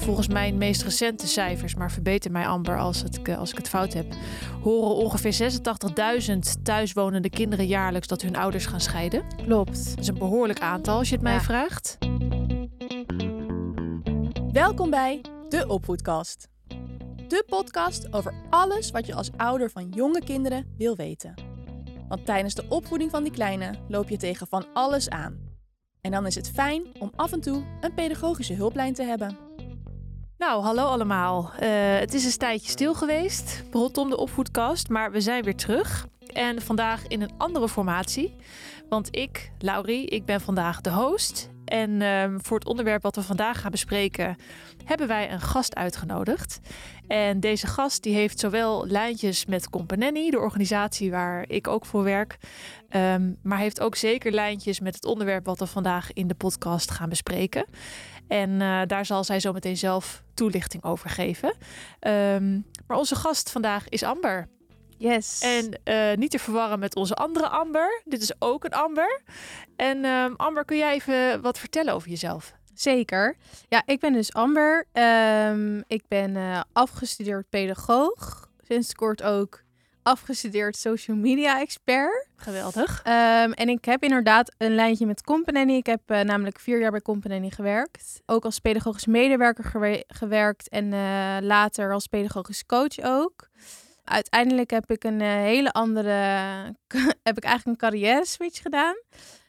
volgens mijn meest recente cijfers, maar verbeter mij Amber als, het, als ik het fout heb, horen ongeveer 86.000 thuiswonende kinderen jaarlijks dat hun ouders gaan scheiden. Klopt. Dat is een behoorlijk aantal als je het mij vraagt. Welkom bij de Opvoedkast. De podcast over alles wat je als ouder van jonge kinderen wil weten. Want tijdens de opvoeding van die kleine loop je tegen van alles aan. En dan is het fijn om af en toe een pedagogische hulplijn te hebben. Nou, hallo allemaal. Eh, het is een tijdje stil geweest rondom de opvoedkast, maar we zijn weer terug. En vandaag in een andere formatie. Want ik, Laurie, ik ben vandaag de host. En ehm, voor het onderwerp wat we vandaag gaan bespreken, hebben wij een gast uitgenodigd. En deze gast die heeft zowel lijntjes met Companelli, de organisatie waar ik ook voor werk, ehm, maar heeft ook zeker lijntjes met het onderwerp wat we vandaag in de podcast gaan bespreken. En eh, daar zal zij zo meteen zelf toelichting over geven. Ehm, maar onze gast vandaag is Amber. Yes. En eh, niet te verwarren met onze andere Amber. Dit is ook een Amber. En ehm, Amber, kun jij even wat vertellen over jezelf? Zeker. Ja, ik ben dus Amber. Ehm, ik ben eh, afgestudeerd pedagoog. Sinds kort ook afgestudeerd social media expert. Geweldig. Ehm, en ik heb inderdaad een lijntje met Company. Ik heb eh, namelijk vier jaar bij Company gewerkt. Ook als pedagogisch medewerker gewe- gewerkt en eh, later als pedagogisch coach ook. Uiteindelijk heb ik een eh, hele andere, heb ik eigenlijk een carrière switch gedaan.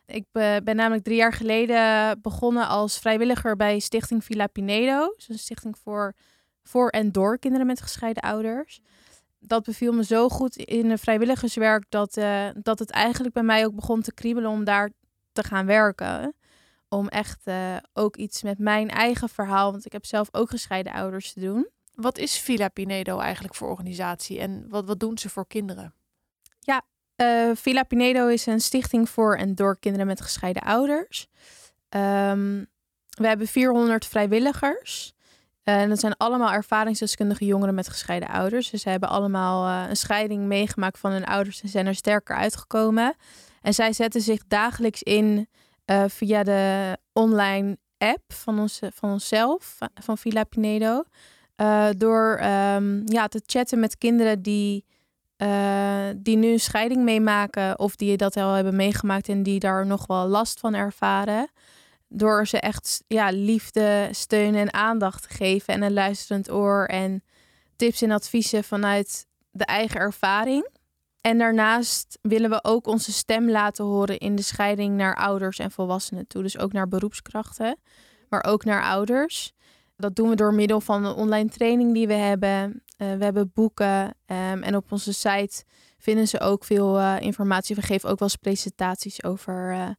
Ik be- ben namelijk drie jaar geleden begonnen als vrijwilliger bij Stichting Villa Pinedo. Dus een stichting voor, voor en door kinderen met gescheiden ouders. Dat beviel me zo goed in het vrijwilligerswerk dat, eh, dat het eigenlijk bij mij ook begon te kriebelen om daar te gaan werken. Om echt eh, ook iets met mijn eigen verhaal, want ik heb zelf ook gescheiden ouders te doen. Wat is Villa Pinedo eigenlijk voor organisatie en wat, wat doen ze voor kinderen? Eh, Villa Pinedo is een stichting voor en door kinderen met gescheiden ouders. Ehm, we hebben 400 vrijwilligers. Eh, en dat zijn allemaal ervaringsdeskundige jongeren met gescheiden ouders. Dus ze hebben allemaal eh, een scheiding meegemaakt van hun ouders en zijn er sterker uitgekomen. En zij zetten zich dagelijks in eh, via de online app van, ons, van onszelf, van- Villa Pinedo. eh, door ehm, ja, te chatten met kinderen die die nu een scheiding meemaken of die dat al hebben meegemaakt en die daar nog wel last van ervaren. Door ze echt ja, liefde, steun en aandacht te geven en een luisterend oor en tips en adviezen vanuit de eigen ervaring. En daarnaast willen we ook onze stem laten horen in de scheiding naar ouders en volwassenen toe. Dus ook naar beroepskrachten, maar ook naar ouders. Dat doen we door middel van een online training die we hebben. Eh, we hebben boeken ehm, en op onze site vinden ze ook veel eh, informatie. We geven ook wel eens presentaties over eh,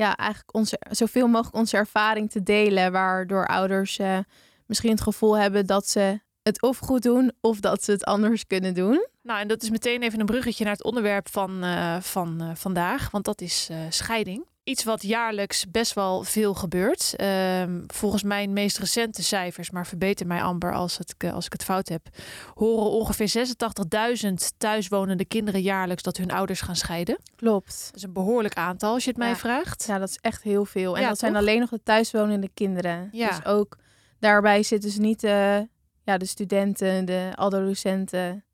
ja, eigenlijk onze, zoveel mogelijk onze ervaring te delen. Waardoor ouders eh, misschien het gevoel hebben dat ze het of goed doen of dat ze het anders kunnen doen. Nou, en dat is meteen even een bruggetje naar het onderwerp van, eh, van eh, vandaag, want dat is scheiding. Iets wat jaarlijks best wel veel gebeurt. Ehm, volgens mijn meest recente cijfers, maar verbeter mij Amber als, het, eh, als ik het fout heb, horen ongeveer 86.000 thuiswonende kinderen jaarlijks dat hun ouders gaan scheiden. Klopt. Dat is een behoorlijk aantal als je het mij vraagt. Ja, dat is echt heel veel. En Ja, dat zijn alleen nog de thuiswonende kinderen. Ja. Dus ook daarbij zitten ze niet de, ja, de studenten, de adolescenten.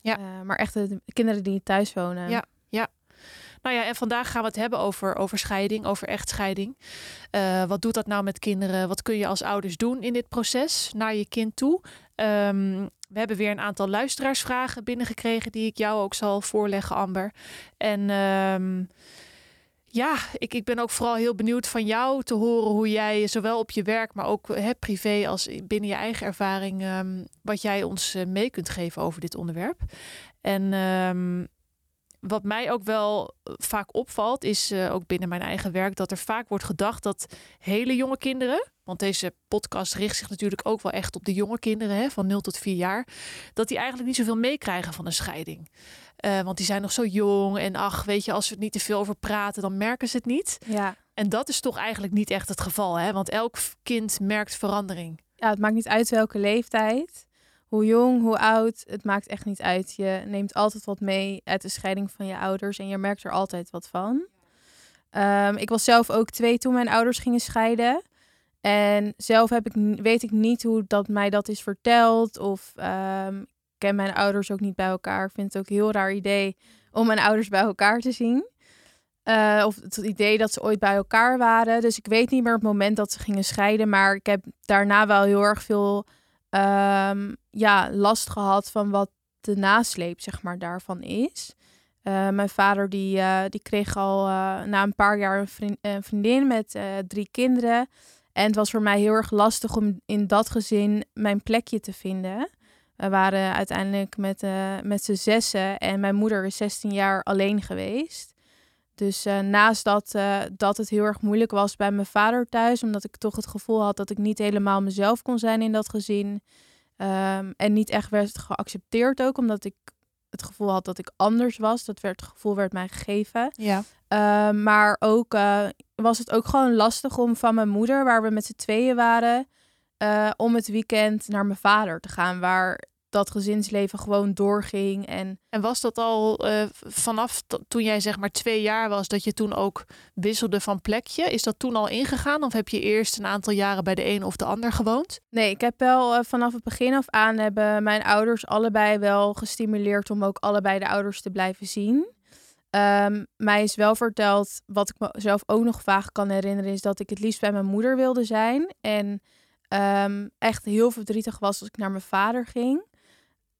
Ja. Eh, maar echt de, de kinderen die thuis wonen. Ja. Nou ja, en vandaag gaan we het hebben over, over scheiding, over echtscheiding. Eh, wat doet dat nou met kinderen? Wat kun je als ouders doen in dit proces naar je kind toe? Ehm, we hebben weer een aantal luisteraarsvragen binnengekregen die ik jou ook zal voorleggen, Amber. En ehm, ja, ik, ik ben ook vooral heel benieuwd van jou te horen hoe jij zowel op je werk, maar ook hè, privé als binnen je eigen ervaring, ehm, wat jij ons eh, mee kunt geven over dit onderwerp. En wat mij ook wel eh, vaak opvalt, is eh, ook binnen mijn eigen werk, dat er vaak wordt gedacht dat hele jonge kinderen, want deze podcast richt zich natuurlijk ook wel echt op de jonge kinderen hè, van 0 tot 4 jaar, dat die eigenlijk niet zoveel meekrijgen van een scheiding. Eh, want die zijn nog zo jong en ach, weet je, als we het niet te veel over praten, dan merken ze het niet. Ja. En dat is toch eigenlijk niet echt het geval, hè? want elk kind merkt verandering. ja, het maakt niet uit welke leeftijd. Hoe jong, hoe oud, het maakt echt niet uit. Je neemt altijd wat mee uit de scheiding van je ouders en je merkt er altijd wat van. Ehm, ik was zelf ook twee toen mijn ouders gingen scheiden. En zelf heb ik, weet ik niet hoe dat mij dat is verteld. Of ik ken mijn ouders ook niet bij elkaar. Ik vind het ook een heel raar idee om mijn ouders bij elkaar te zien. Eh, of het idee dat ze ooit bij elkaar waren. Dus ik weet niet meer het moment dat ze gingen scheiden. Maar ik heb daarna wel heel erg veel ehm, ja, last gehad van wat de nasleep zeg maar, daarvan is. Eh, mijn vader die, eh, die kreeg al eh, na een paar jaar een, vriend, een vriendin met drie kinderen. En het was voor mij heel erg lastig om in dat gezin mijn plekje te vinden. We waren uiteindelijk met, met z'n zessen en mijn moeder is 16 jaar alleen geweest. Dus eh, naast dat, eh, dat het heel erg moeilijk was bij mijn vader thuis, omdat ik toch het gevoel had dat ik niet helemaal mezelf kon zijn in dat gezin. ehm, en niet echt werd geaccepteerd ook, omdat ik het gevoel had dat ik anders was. Dat werd, het gevoel werd mij gegeven. Ja. Uh, maar ook uh, was het ook gewoon lastig om van mijn moeder, waar we met z'n tweeën waren, om het weekend naar mijn vader te gaan, waar dat gezinsleven gewoon doorging. En, en was dat al uh, vanaf toen jij zeg maar twee jaar was, dat je toen ook wisselde van plekje? Is dat toen al ingegaan of heb je eerst een aantal jaren bij de een of de ander gewoond? Nee, ik heb wel uh, vanaf het begin af aan hebben mijn ouders allebei wel gestimuleerd om ook allebei de ouders te blijven zien. Um, mij is wel verteld, wat ik mezelf ook nog vaag kan herinneren, is dat ik het liefst bij mijn moeder wilde zijn. En um, echt heel verdrietig was als ik naar mijn vader ging.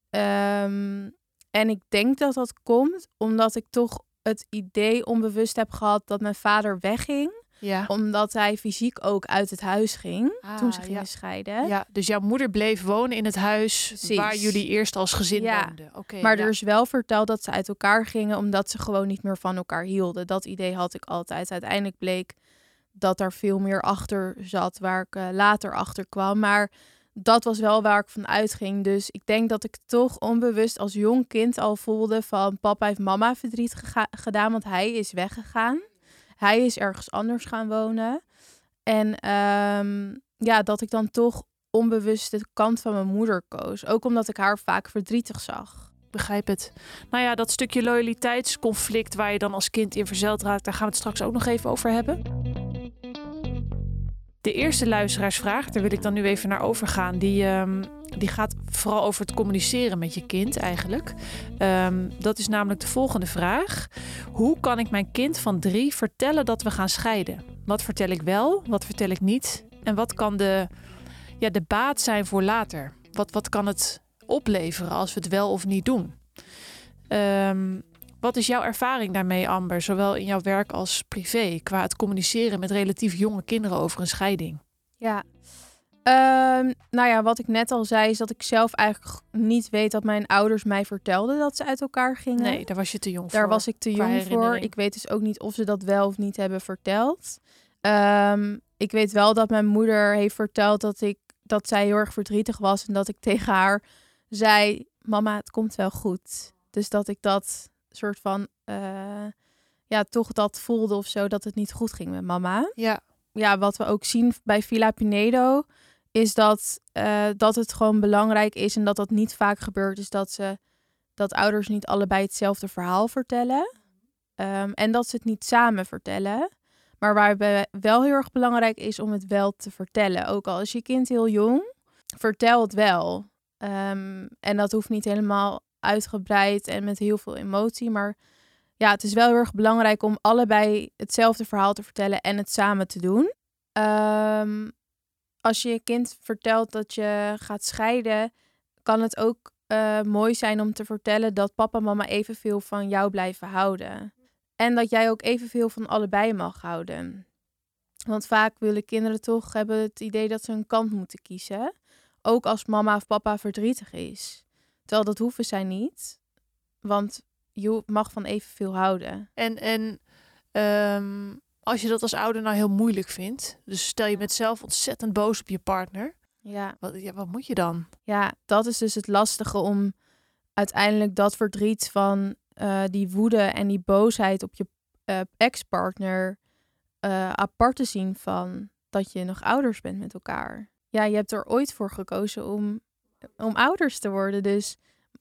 Um, en ik denk dat dat komt omdat ik toch het idee onbewust heb gehad dat mijn vader wegging. Ja. Omdat hij fysiek ook uit het huis ging ah, toen ze gingen ja. scheiden. Ja, dus jouw moeder bleef wonen in het huis Precies. waar jullie eerst als gezin ja. woonden. Okay, maar er is wel verteld dat ze uit elkaar gingen omdat ze gewoon niet meer van elkaar hielden. Dat idee had ik altijd. Uiteindelijk bleek dat er veel meer achter zat waar ik uh, later achter kwam. Maar dat was wel waar ik van uitging. Dus ik denk dat ik toch onbewust als jong kind al voelde van papa heeft mama verdriet gedaan, want hij is weggegaan. Hij is ergens anders gaan wonen. En um, ja, dat ik dan toch onbewust de kant van mijn moeder koos. Ook omdat ik haar vaak verdrietig zag. Begrijp het. Nou ja, dat stukje loyaliteitsconflict waar je dan als kind in verzeld raakt, daar gaan we het straks ook nog even over hebben. De eerste luisteraarsvraag, daar wil ik dan nu even naar overgaan. Die, um, die gaat vooral over het communiceren met je kind eigenlijk. Um, dat is namelijk de volgende vraag. Hoe kan ik mijn kind van drie vertellen dat we gaan scheiden? Wat vertel ik wel, wat vertel ik niet? En wat kan de, ja, de baat zijn voor later? Wat, wat kan het opleveren als we het wel of niet doen? Um, wat is jouw ervaring daarmee, Amber, zowel in jouw werk als privé, qua het communiceren met relatief jonge kinderen over een scheiding? Ja, um, nou ja, wat ik net al zei, is dat ik zelf eigenlijk niet weet dat mijn ouders mij vertelden dat ze uit elkaar gingen. Nee, daar was je te jong daar voor. was ik te jong voor. Ik weet dus ook niet of ze dat wel of niet hebben verteld. Um, ik weet wel dat mijn moeder heeft verteld dat, ik, dat zij heel erg verdrietig was en dat ik tegen haar zei: Mama, het komt wel goed. Dus dat ik dat soort van, uh, ja, toch dat voelde of zo, dat het niet goed ging met mama. Ja. Ja, wat we ook zien bij Villa Pinedo, is dat, uh, dat het gewoon belangrijk is en dat dat niet vaak gebeurt, is dat ze, dat ouders niet allebei hetzelfde verhaal vertellen. Um, en dat ze het niet samen vertellen. Maar waarbij wel heel erg belangrijk is om het wel te vertellen. Ook al is je kind heel jong, vertel het wel. Um, en dat hoeft niet helemaal uitgebreid en met heel veel emotie. Maar ja, het is wel heel erg belangrijk om allebei hetzelfde verhaal te vertellen en het samen te doen. Um, als je je kind vertelt dat je gaat scheiden, kan het ook uh, mooi zijn om te vertellen dat papa en mama evenveel van jou blijven houden. En dat jij ook evenveel van allebei mag houden. Want vaak willen kinderen toch hebben het idee dat ze een kant moeten kiezen. Ook als mama of papa verdrietig is. Terwijl dat hoeven zij niet. Want je mag van evenveel houden. En, en um, als je dat als ouder nou heel moeilijk vindt. Dus stel je bent zelf ontzettend boos op je partner. Ja. Wat, ja, wat moet je dan? Ja, dat is dus het lastige om uiteindelijk dat verdriet van uh, die woede en die boosheid op je uh, ex-partner uh, apart te zien van dat je nog ouders bent met elkaar. Ja, je hebt er ooit voor gekozen om, om ouders te worden, dus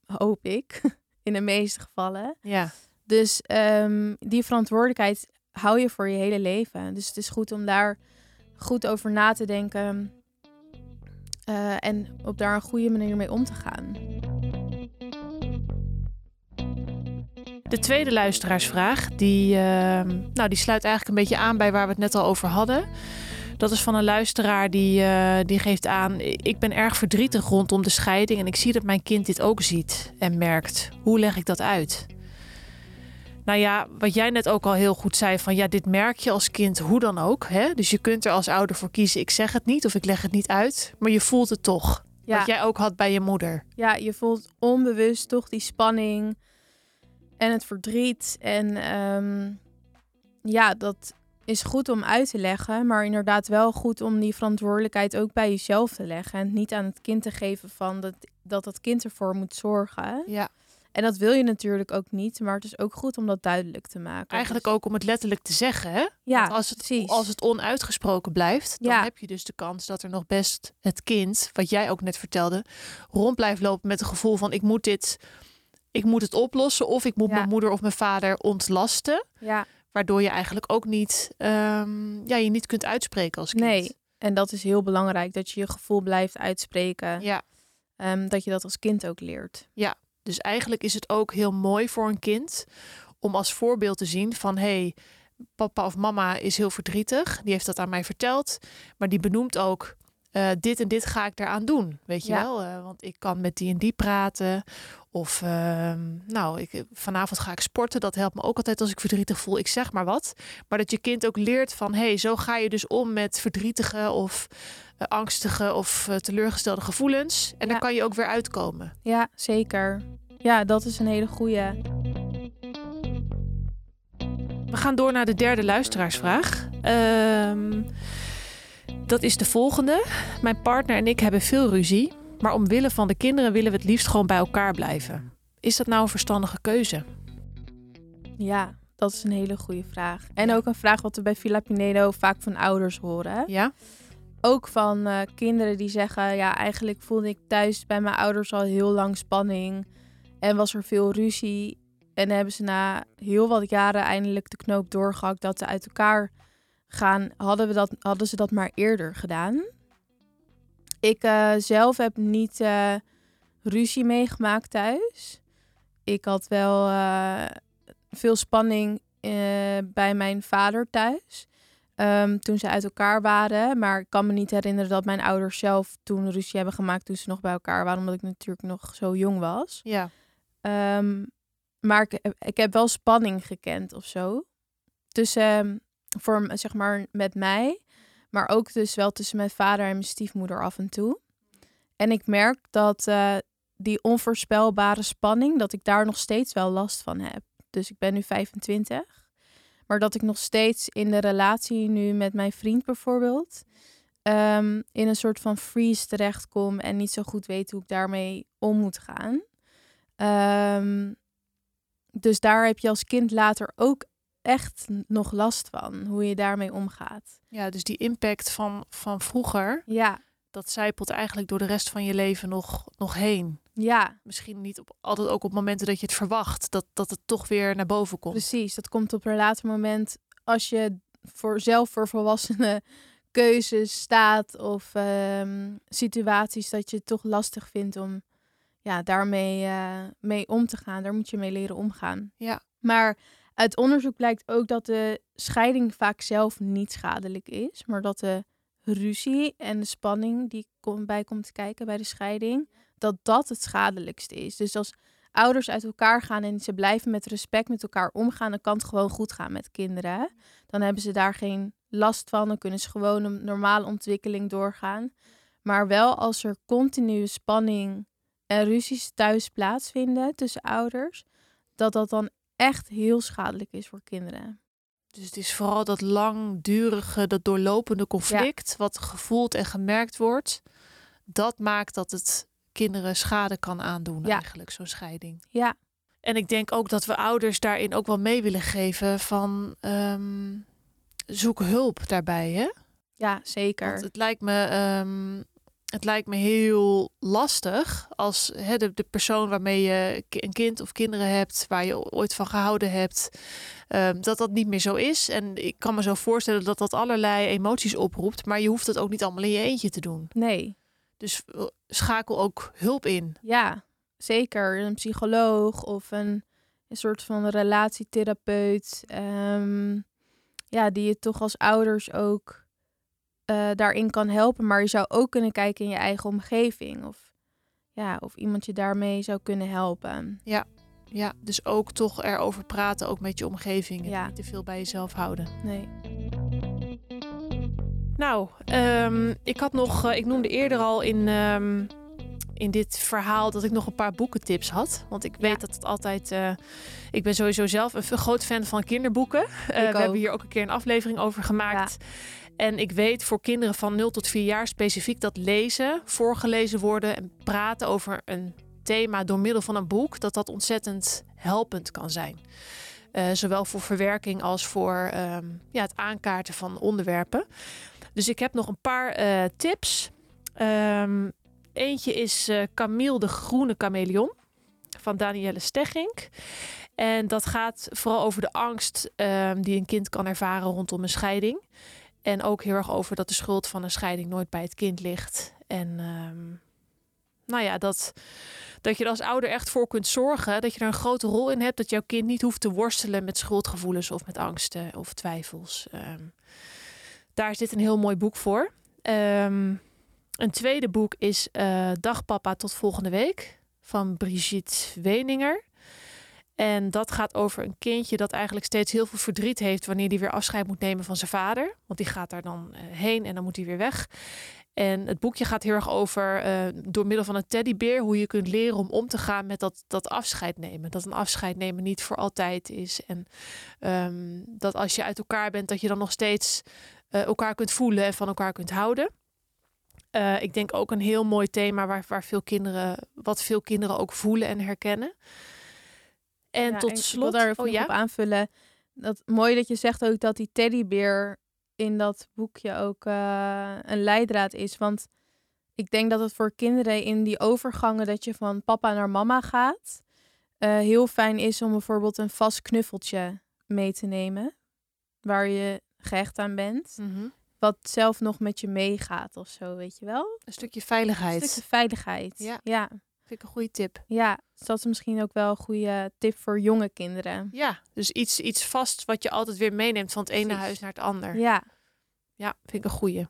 hoop ik, in de meeste gevallen. Ja. Dus um, die verantwoordelijkheid hou je voor je hele leven. Dus het is goed om daar goed over na te denken. eh, en op daar een goede manier mee om te gaan. De tweede luisteraarsvraag, die, ehm, nou, die sluit eigenlijk een beetje aan bij waar we het net al over hadden. Dat is van een luisteraar die, eh, die geeft aan: Ik ben erg verdrietig rondom de scheiding en ik zie dat mijn kind dit ook ziet en merkt. Hoe leg ik dat uit? Nou ja, wat jij net ook al heel goed zei: van ja, dit merk je als kind hoe dan ook. Hè? Dus je kunt er als ouder voor kiezen: ik zeg het niet of ik leg het niet uit, maar je voelt het toch. Ja, Wat jij ook had bij je moeder. ja, je voelt onbewust toch die spanning en het verdriet. En ehm, ja, dat is goed om uit te leggen, maar inderdaad wel goed om die verantwoordelijkheid ook bij jezelf te leggen. En niet aan het kind te geven van dat dat, dat kind ervoor moet zorgen. Ja. En dat wil je natuurlijk ook niet, maar het is ook goed om dat duidelijk te maken. Eigenlijk Dus- ook om het letterlijk te zeggen. Hè? Ja, Want als het, precies. als het onuitgesproken blijft, dan Ja. heb je dus de kans dat er nog best het kind, wat jij ook net vertelde, rond blijft lopen met het gevoel van ik moet dit, ik moet het oplossen of ik moet Ja. mijn moeder of mijn vader ontlasten, Ja, waardoor je eigenlijk ook niet, ehm, ja, je niet kunt uitspreken als kind. nee. En dat is heel belangrijk, dat je je gevoel blijft uitspreken. Ja, Ehm, dat je dat als kind ook leert. dus eigenlijk is het ook heel mooi voor een kind om als voorbeeld te zien van hey, papa of mama is heel verdrietig, die heeft dat aan mij verteld, maar die benoemt ook eh, dit en dit ga ik eraan doen, weet je Ja. wel? Eh, want ik kan met die en die praten. Of ehm, nou, ik, vanavond ga ik sporten. Dat helpt me ook altijd als ik verdrietig voel. Ik zeg maar wat. Maar dat je kind ook leert van... hé, hey, zo ga je dus om met verdrietige of eh, angstige of teleurgestelde gevoelens. En Ja. dan kan je ook weer uitkomen. Ja, zeker. Ja, dat is een hele goeie. We gaan door naar de derde luisteraarsvraag. Ehm, dat is de volgende. Mijn partner en ik hebben veel ruzie. Maar omwille van de kinderen willen we het liefst gewoon bij elkaar blijven. Is dat nou een verstandige keuze? Ja, dat is een hele goede vraag. En ook een vraag wat we bij Villa Pinedo vaak van ouders horen. Ja? Ook van eh, kinderen die zeggen... ja, eigenlijk voelde ik thuis bij mijn ouders al heel lang spanning. En was er veel ruzie. En hebben ze na heel wat jaren eindelijk de knoop doorgehakt... dat ze uit elkaar gaan. Hadden, we dat, hadden ze dat maar eerder gedaan. Ik eh, zelf heb niet eh, ruzie meegemaakt thuis. Ik had wel eh, veel spanning bij mijn vader thuis. ehm, toen ze uit elkaar waren. Maar ik kan me niet herinneren dat mijn ouders zelf toen ruzie hebben gemaakt toen ze nog bij elkaar waren. Omdat ik natuurlijk nog zo jong was. Ja. Ehm, maar ik, heb- ik heb wel spanning gekend of zo. Tussen, ehm, voor, zeg maar, met mij. Maar ook dus wel tussen mijn vader en mijn stiefmoeder af en toe. En ik merk dat eh, die onvoorspelbare spanning, dat ik daar nog steeds wel last van heb. Dus ik ben nu 25. Maar dat ik nog steeds in de relatie nu met mijn vriend bijvoorbeeld... ehm, in een soort van freeze terechtkom en niet zo goed weet hoe ik daarmee om moet gaan. Ehm, dus daar heb je als kind later ook echt nog last van, hoe je daarmee omgaat. ja, dus die impact van, van vroeger, Ja, dat zijpelt eigenlijk door de rest van je leven nog, nog heen. ja, Misschien niet op, altijd ook op momenten dat je het verwacht, dat, dat het toch weer naar boven komt. precies. Dat komt op een later moment als je voor zelf voor volwassenen keuzes staat of ehm, situaties dat je het toch lastig vindt om ja, daarmee eh, mee om te gaan. Daar moet je mee leren omgaan. Ja. Maar uit onderzoek blijkt ook dat de scheiding vaak zelf niet schadelijk is, maar dat de ruzie en de spanning die kom, bij komt kijken bij de scheiding, dat dat het schadelijkste is. Dus als ouders uit elkaar gaan en ze blijven met respect met elkaar omgaan, dan kan het gewoon goed gaan met kinderen. Dan hebben ze daar geen last van, dan kunnen ze gewoon een normale ontwikkeling doorgaan. Maar wel als er continue spanning en ruzies thuis plaatsvinden tussen ouders, dat dat dan echt heel schadelijk is voor kinderen. Dus het is vooral dat langdurige, dat doorlopende conflict, wat gevoeld en gemerkt wordt, dat maakt dat het kinderen schade kan aandoen, Ja. eigenlijk, zo'n scheiding. Ja, En ik denk ook dat we ouders daarin ook wel mee willen geven van ehm, zoek hulp daarbij. Hè? ja zeker. Want het lijkt me, ehm, het lijkt me heel lastig als hè, de, de persoon waarmee je een kind of kinderen hebt, waar je ooit van gehouden hebt, ehm, dat dat niet meer zo is. En ik kan me zo voorstellen dat dat allerlei emoties oproept, maar je hoeft het ook niet allemaal in je eentje te doen. Nee, Dus eh, schakel ook hulp in. ja, zeker. Een psycholoog of een, een soort van relatietherapeut. ehm, ja, die je toch als ouders ook eh, daarin kan helpen. Maar je zou ook kunnen kijken in je eigen omgeving. Of, ja, of iemand je daarmee zou kunnen helpen. Ja, dus ook toch erover praten, ook met je omgeving. En Ja. niet te veel bij jezelf houden. Nee. Nou, ehm, ik had nog, eh, ik noemde eerder al in, ehm, in dit verhaal dat ik nog een paar boekentips had. Want ik weet Ja. dat het altijd. eh, ik ben sowieso zelf een groot fan van kinderboeken. Eh, we hebben hier ook een keer een aflevering over gemaakt. En ik weet voor kinderen van 0 tot 4 jaar specifiek dat lezen, voorgelezen worden en praten over een thema door middel van een boek, dat dat ontzettend helpend kan zijn. Eh, zowel voor verwerking als voor ehm, ja, het aankaarten van onderwerpen. Dus ik heb nog een paar tips. Ehm, eentje is eh, Camille de Groene Chameleon van Danielle Steggink. En dat gaat vooral over de angst ehm, die een kind kan ervaren rondom een scheiding. En ook heel erg over dat de schuld van een scheiding nooit bij het kind ligt. En ehm, nou ja, dat, dat je er als ouder echt voor kunt zorgen. Dat je er een grote rol in hebt. Dat jouw kind niet hoeft te worstelen met schuldgevoelens of met angsten of twijfels. Ehm, daar dit een heel mooi boek voor. Ehm, een tweede boek is eh Dag Papa tot volgende week van Brigitte Weninger. En dat gaat over een kindje dat eigenlijk steeds heel veel verdriet heeft wanneer hij weer afscheid moet nemen van zijn vader. Want die gaat daar dan eh, heen en dan moet hij weer weg. En het boekje gaat heel erg over eh, door middel van een teddybeer hoe je kunt leren om om te gaan met dat, dat afscheid nemen. Dat een afscheid nemen niet voor altijd is. En ehm, dat als je uit elkaar bent, dat je dan nog steeds elkaar kunt voelen en van elkaar kunt houden. Eh, ik denk ook een heel mooi thema waar, waar veel kinderen, wat veel kinderen ook voelen en herkennen. En Ja, tot ik wil slot, daar oh ja, op aanvullen. Dat, mooi dat je zegt ook dat die teddybeer in dat boekje ook eh, een leidraad is. Want ik denk dat het voor kinderen in die overgangen dat je van papa naar mama gaat, eh, heel fijn is om bijvoorbeeld een vast knuffeltje mee te nemen. Waar je gehecht aan bent. Mhm. Wat zelf nog met je meegaat of zo, weet je wel? een stukje Een veiligheid. stukje veiligheid. Ja. ja. Vind ik een goede tip. Ja, dus dat is misschien ook wel een goede tip voor jonge kinderen. Ja, dus iets, iets vast wat je altijd weer meeneemt van het ene Precies. huis naar het ander. Ja, Ja, vind ik een goeie.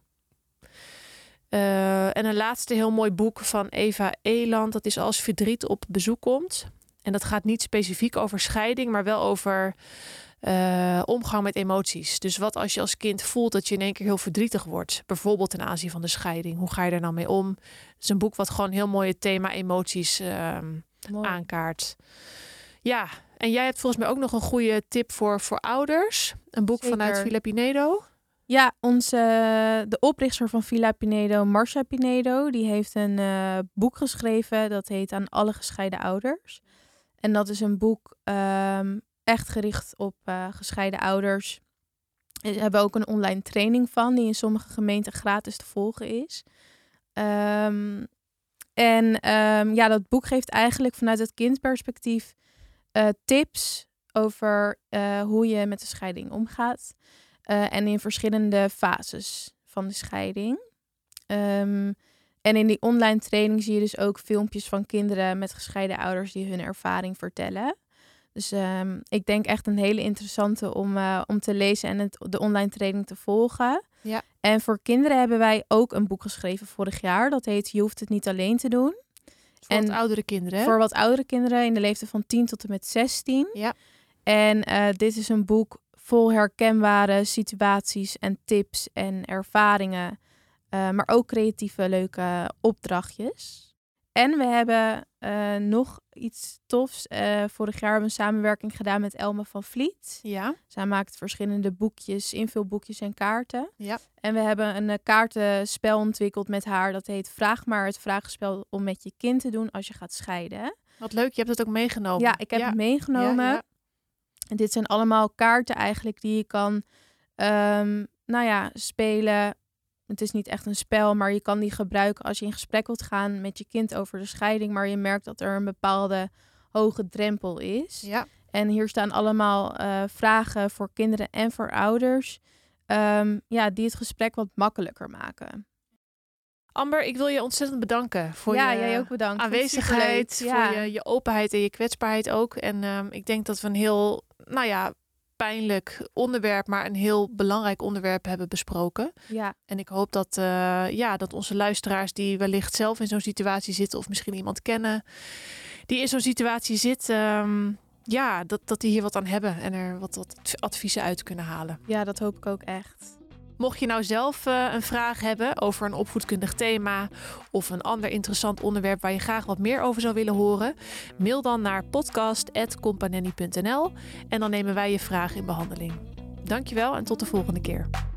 Eh, en een laatste heel mooi boek van Eva Eland. Dat is Als verdriet op bezoek komt. En dat gaat niet specifiek over scheiding, maar wel over eh, omgang met emoties. Dus wat als je als kind voelt dat je in één keer heel verdrietig wordt. Bijvoorbeeld ten aanzien van de scheiding. Hoe ga je er nou mee om? Het is een boek wat gewoon heel mooi het thema emoties ehm, aankaart. Ja, en jij hebt volgens mij ook nog een goede tip voor, voor ouders. Een boek vanuit. Villa Pinedo. Ja, onze, de oprichter van Villa Pinedo, Marcia Pinedo, die heeft een eh, boek geschreven. Dat heet Aan alle gescheiden ouders. En dat is een boek ehm, echt gericht op eh, gescheiden ouders. Ze hebben ook een online training van, die in sommige gemeenten gratis te volgen is. Ehm, en ehm, ja, dat boek geeft eigenlijk vanuit het kindperspectief eh, tips over eh, hoe je met de scheiding omgaat. En in verschillende fases van de scheiding. Ehm, en in die online training zie je dus ook filmpjes van kinderen met gescheiden ouders die hun ervaring vertellen. Dus ehm, ik denk echt een hele interessante om, eh, om te lezen en het, de online training te volgen. Ja. En voor kinderen hebben wij ook een boek geschreven vorig jaar. Dat heet Je hoeft het niet alleen te doen. Voor En wat oudere kinderen. hè? Voor wat oudere kinderen in de leeftijd van 10 tot en met 16. Ja. En eh, dit is een boek vol herkenbare situaties en tips en ervaringen. eh, maar ook creatieve, leuke opdrachtjes. En we hebben eh, nog iets tofs. Eh, vorig jaar hebben we een samenwerking gedaan met Elma van Vliet. Ja, Zij maakt verschillende boekjes, invulboekjes en kaarten. Ja. En we hebben een eh, kaartenspel ontwikkeld met haar. Dat heet Vraag maar het vragenspel om met je kind te doen als je gaat scheiden. wat leuk. Je hebt het ook meegenomen. Ja, ik heb het meegenomen. Ja, ja. En dit zijn allemaal kaarten eigenlijk die je kan, ehm, nou ja, spelen Het is niet echt een spel, maar je kan die gebruiken als je in gesprek wilt gaan met je kind over de scheiding. Maar je merkt dat er een bepaalde hoge drempel is. Ja. En hier staan allemaal eh, vragen voor kinderen en voor ouders. ehm, ja, die het gesprek wat makkelijker maken. Amber, ik wil je ontzettend bedanken voor ja, je jij ook bedankt. Aanwezigheid, superleuk. voor je, je openheid en je kwetsbaarheid ook. En ehm, ik denk dat we een heel, nou ja, pijnlijk onderwerp, maar een heel belangrijk onderwerp hebben besproken. Ja, En ik hoop dat, eh, ja, dat onze luisteraars die wellicht zelf in zo'n situatie zitten of misschien iemand kennen die in zo'n situatie zit, ehm, ja, dat, dat die hier wat aan hebben en er wat, wat adviezen uit kunnen halen. ja, dat hoop ik ook echt. Mocht je nou zelf eh, een vraag hebben over een opvoedkundig thema of een ander interessant onderwerp waar je graag wat meer over zou willen horen, mail dan naar podcast.companelli.nl en dan nemen wij je vraag in behandeling. Dankjewel en tot de volgende keer.